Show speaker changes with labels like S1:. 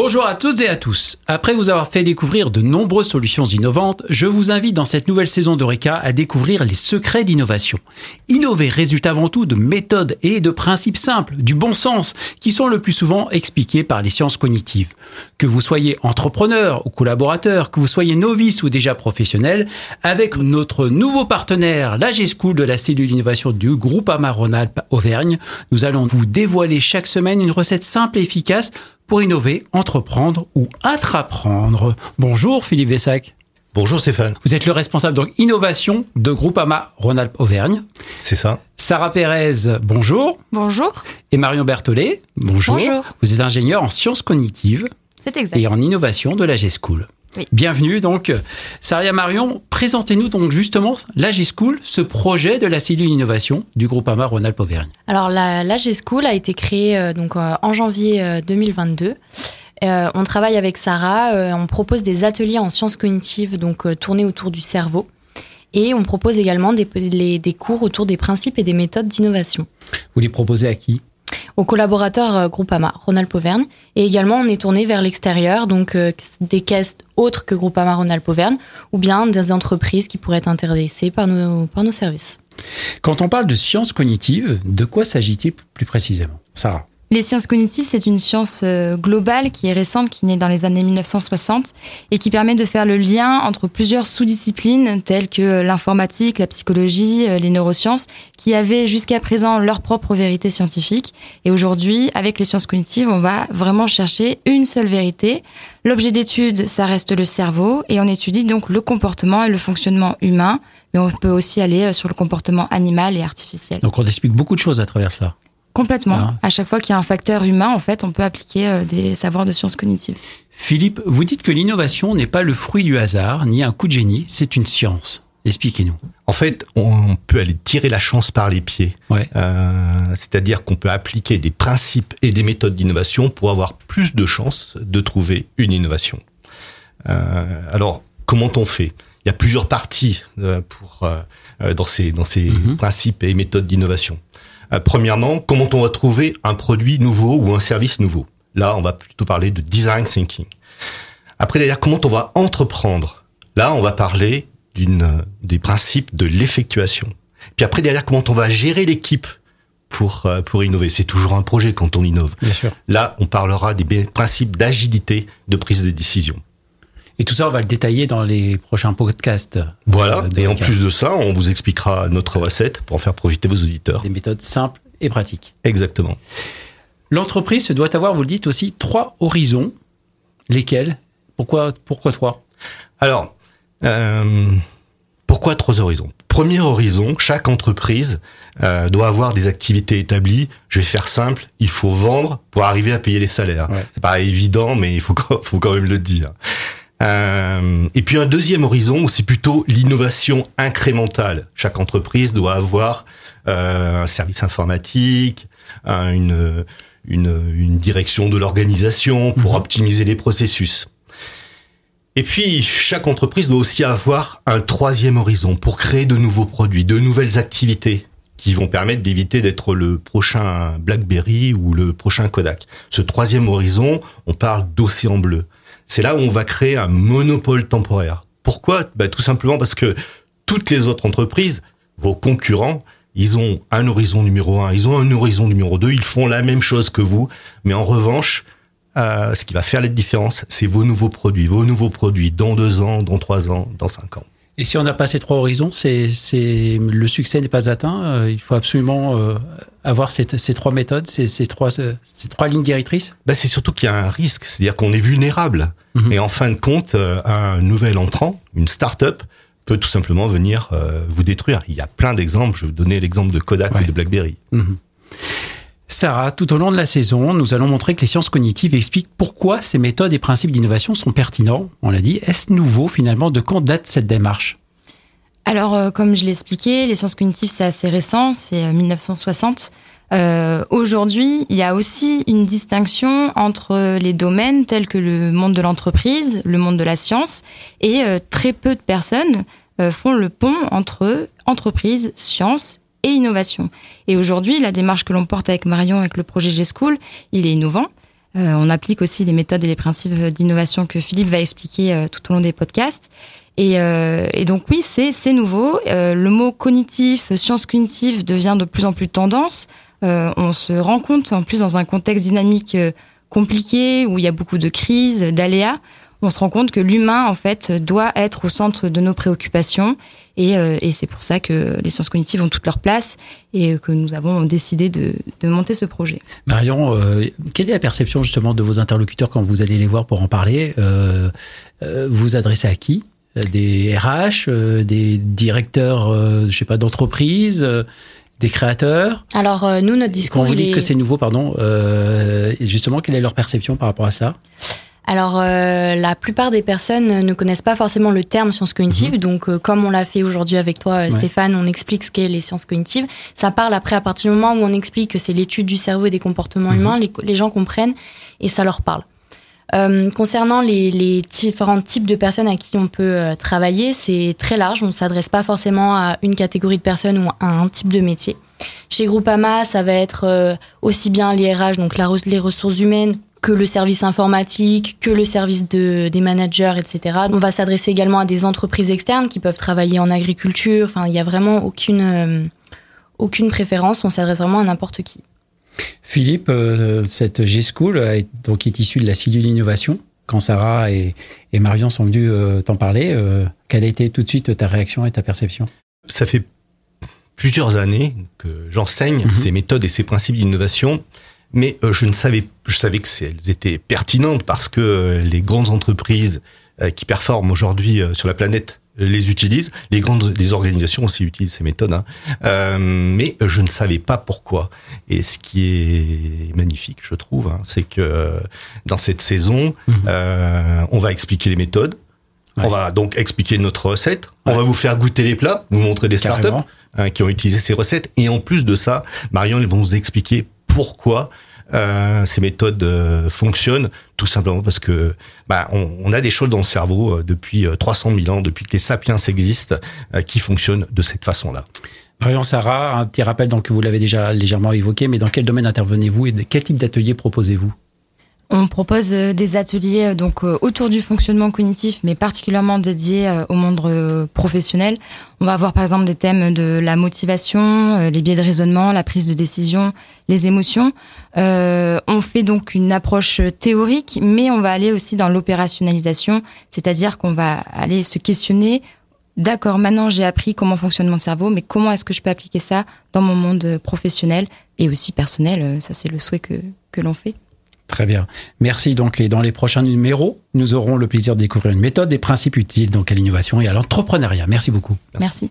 S1: Bonjour à toutes et à tous. Après vous avoir fait découvrir de nombreuses solutions innovantes, je vous invite dans cette nouvelle saison d'Eureka à découvrir les secrets d'innovation. Innover résulte avant tout de méthodes et de principes simples, du bon sens, qui sont le plus souvent expliqués par les sciences cognitives. Que vous soyez entrepreneur ou collaborateur, que vous soyez novice ou déjà professionnel, avec notre nouveau partenaire, la G-School de la cellule d'innovation du groupe Rhône-Alpes Auvergne, nous allons vous dévoiler chaque semaine une recette simple et efficace pour innover, entreprendre ou intraprendre. Bonjour Philippe Vessac.
S2: Bonjour Stéphane.
S1: Vous êtes le responsable donc innovation de Groupama Rhône-Alpes Auvergne.
S2: C'est ça.
S1: Sarah Pérez, bonjour.
S3: Bonjour.
S1: Et Marion Berthollet, bonjour.
S3: Bonjour.
S1: Vous êtes ingénieur en sciences cognitives
S3: C'est exact.
S1: et en innovation de la G-School.
S3: Oui.
S1: Bienvenue donc. Saria Marion, présentez-nous donc justement la G-School, ce projet de la cellule innovation du groupe AMA Rhône-Alpes Auvergne.
S3: Alors la, la a été créée euh, donc euh, en janvier euh, 2022. Euh, on travaille avec Sarah, on propose des ateliers en sciences cognitives donc tournés autour du cerveau. Et on propose également des, les- des cours autour des principes et des méthodes d'innovation.
S1: Vous les proposez à qui?
S3: Aux collaborateurs euh, Groupama, Rhône-Alpes Auvergne. Et également, on est tourné vers l'extérieur, donc euh, des caisses autres que Groupama Rhône-Alpes Auvergne, ou bien des entreprises qui pourraient être intéressées par nos, par nos services.
S1: Quand on parle de sciences cognitives, de quoi s'agit-il plus précisément? Sarah
S4: Les sciences cognitives, c'est une science euh, globale qui est récente, qui naît dans les années 1960 et qui permet de faire le lien entre plusieurs sous-disciplines telles que euh, l'informatique, la psychologie, euh, les neurosciences, qui avaient jusqu'à présent leur propre vérité scientifique. Et aujourd'hui, avec les sciences cognitives, on va vraiment chercher une seule vérité. L'objet d'étude, ça reste le cerveau et on étudie donc le comportement et le fonctionnement humain, mais on peut aussi aller sur le comportement animal et artificiel.
S1: Donc on explique beaucoup de choses à travers cela.
S4: Complètement.
S1: Ah.
S4: À chaque fois qu'il y a un facteur humain, en fait, on peut appliquer euh, des savoirs de sciences cognitives.
S1: Philippe, vous dites que l'innovation n'est pas le fruit du hasard, ni un coup de génie, c'est une science. Expliquez-nous.
S2: En fait, on peut aller tirer la chance par les pieds.
S1: Ouais.
S2: Euh, C'est-à-dire qu'on peut appliquer des principes et des méthodes d'innovation pour avoir plus de chances de trouver une innovation. Euh, alors, comment on fait? Il y a plusieurs parties euh, pour, dans ces, dans ces
S1: Mhm.
S2: principes et méthodes d'innovation. Euh, premièrement, comment on va trouver un produit nouveau ou un service nouveau? Là, on va plutôt parler de design thinking. Après, derrière, comment on va entreprendre? Là, on va parler d'une des principes de l'effectuation. Puis après, derrière, comment on va gérer l'équipe pour euh, pour innover? C'est toujours un projet quand on innove.
S1: Bien sûr.
S2: Là, on parlera des principes d'agilité de prise de décision.
S1: Et tout ça, on va le détailler dans les prochains podcasts.
S2: Voilà.
S1: Euh,
S2: Et en plus de ça, on vous expliquera notre recette pour en faire profiter vos auditeurs.
S1: Des méthodes simples et pratiques.
S2: Exactement.
S1: L'entreprise se doit avoir, vous le dites aussi, trois horizons. Lesquels? Pourquoi, pourquoi trois?
S2: Alors, euh, pourquoi trois horizons? Premier horizon, chaque entreprise euh, doit avoir des activités établies. Je vais faire simple, il faut vendre pour arriver à payer les salaires.
S1: Ouais.
S2: C'est pas évident, mais il faut quand même le dire. Euh, et puis un deuxième horizon, c'est plutôt l'innovation incrémentale. Chaque entreprise doit avoir euh, un service informatique, un- une, une, une direction de l'organisation pour
S1: Mhm.
S2: optimiser les processus. Et puis, chaque entreprise doit aussi avoir un troisième horizon pour créer de nouveaux produits, de nouvelles activités qui vont permettre d'éviter d'être le prochain BlackBerry ou le prochain Kodak. Ce troisième horizon, on parle d'océan bleu. C'est là où on va créer un monopole temporaire. Pourquoi? Bah, Tout simplement parce que toutes les autres entreprises, vos concurrents, ils ont un horizon numéro un, ils ont un horizon numéro deux, ils font la même chose que vous, mais en revanche, euh, ce qui va faire la différence, c'est vos nouveaux produits, vos nouveaux produits dans deux ans, dans trois ans, dans cinq ans.
S1: Et si on n'a pas ces trois horizons, c'est, c'est, le succès n'est pas atteint. Euh, Il faut absolument euh, avoir ces, ces trois méthodes, ces, ces, trois, euh, ces trois lignes directrices?
S2: Bah, c'est surtout qu'il y a un risque, c'est-à-dire qu'on est vulnérable.
S1: Mhm.
S2: Et en fin de compte, euh, un nouvel entrant, une start-up, peut tout simplement venir euh, vous détruire. Il y a plein d'exemples. Je vais vous donner l'exemple de Kodak
S1: Ouais.
S2: ou de BlackBerry.
S1: Mhm. Sarah, tout au long de la saison, nous allons montrer que les sciences cognitives expliquent pourquoi ces méthodes et principes d'innovation sont pertinents. On l'a dit. Est-ce nouveau finalement? De quand date cette démarche?
S4: Alors, euh, comme je l'ai expliqué, les sciences cognitives, c'est assez récent, c'est euh, 1960. Euh, Aujourd'hui, il y a aussi une distinction entre les domaines tels que le monde de l'entreprise, le monde de la science, et euh, très peu de personnes euh, font le pont entre entreprise, science et innovation. Et aujourd'hui, la démarche que l'on porte avec Marion, avec le projet G-School, il est innovant. On applique aussi les méthodes et les principes d'innovation que Philippe va expliquer tout au long des podcasts. Et, et donc oui, c'est c'est nouveau. le mot cognitif, science cognitive devient de plus en plus tendance. on se rend compte en plus dans un contexte dynamique compliqué où il y a beaucoup de crises, d'aléas on se rend compte que l'humain, en fait, doit être au centre de nos préoccupations. Et, euh, et c'est pour ça que les sciences cognitives ont toute leur place et que nous avons décidé de, de monter ce projet.
S1: Marion, euh, quelle est la perception justement de vos interlocuteurs quand vous allez les voir pour en parler euh, euh Vous vous adressez à qui? Des RH, des directeurs, je sais pas, d'entreprise des créateurs?
S3: Alors nous, notre discours.
S1: Quand vous dites que c'est nouveau, pardon, justement, quelle est leur perception par rapport à cela?
S3: Alors, euh, la plupart des personnes ne connaissent pas forcément le terme sciences cognitives. Mhm. Donc, euh, comme on l'a fait aujourd'hui avec toi, euh, Stéphane, on explique ce qu'est les sciences cognitives. Ça parle après, à partir du moment où on explique que c'est l'étude du cerveau et des comportements mhm. humains, les, gens comprennent et ça leur parle. concernant les, les, différents types de personnes à qui on peut travailler, c'est très large. On ne s'adresse pas forcément à une catégorie de personnes ou à un type de métier. Chez Groupama, ça va être aussi bien l'IRH, donc la, les ressources humaines, que le service informatique, que le service de, des managers, etc. On va s'adresser également à des entreprises externes qui peuvent travailler en agriculture. Enfin, il n'y a vraiment aucune, euh, aucune préférence. On s'adresse vraiment à n'importe qui.
S1: Philippe, euh, cette G-School est, donc, est issue de la cellule innovation. Quand Sarah et, et Marion sont venus euh, t'en parler, quelle a été tout de suite ta réaction et ta perception?
S2: Ça fait plusieurs années que j'enseigne mhm. ces méthodes et ces principes d'innovation mais euh, je ne savais, je savais que elles étaient pertinentes parce que euh, les grandes entreprises euh, qui performent aujourd'hui sur la planète les utilisent. Les grandes, les organisations aussi utilisent ces méthodes, hein. euh, mais je ne savais pas pourquoi. Et ce qui est magnifique, je trouve, hein, c'est que dans cette saison, mhm. euh, on va expliquer les méthodes. On va donc expliquer notre recette. On va vous faire goûter les plats, vous montrer des startups hein, qui ont utilisé ces recettes. Et en plus de ça, Marion, ils vont vous expliquer pourquoi euh, ces méthodes euh, fonctionnent tout simplement parce que bah, on, a des choses dans le cerveau euh, depuis 300 000 ans, depuis que les sapiens existent, qui fonctionnent de cette façon-là.
S1: Marion Sarah, un petit rappel donc vous l'avez déjà légèrement évoqué, mais dans quel domaine intervenez-vous et de quel type d'atelier proposez-vous?
S4: On propose euh, des ateliers euh, donc euh, autour du fonctionnement cognitif, mais particulièrement dédiés au monde professionnel. On va avoir par exemple des thèmes de la motivation, les biais de raisonnement, la prise de décision, les émotions. on fait donc une approche théorique, mais on va aller aussi dans l'opérationnalisation, c'est-à-dire qu'on va aller se questionner. D'accord, maintenant j'ai appris comment fonctionne mon cerveau, mais comment est-ce que je peux appliquer ça dans mon monde professionnel et aussi personnel? Ça, c'est le souhait que, que l'on fait.
S1: Très bien. Merci. Donc, et dans les prochains numéros, nous aurons le plaisir de découvrir une méthode, des principes utiles donc à l'innovation et à l'entrepreneuriat. Merci beaucoup.
S4: Merci.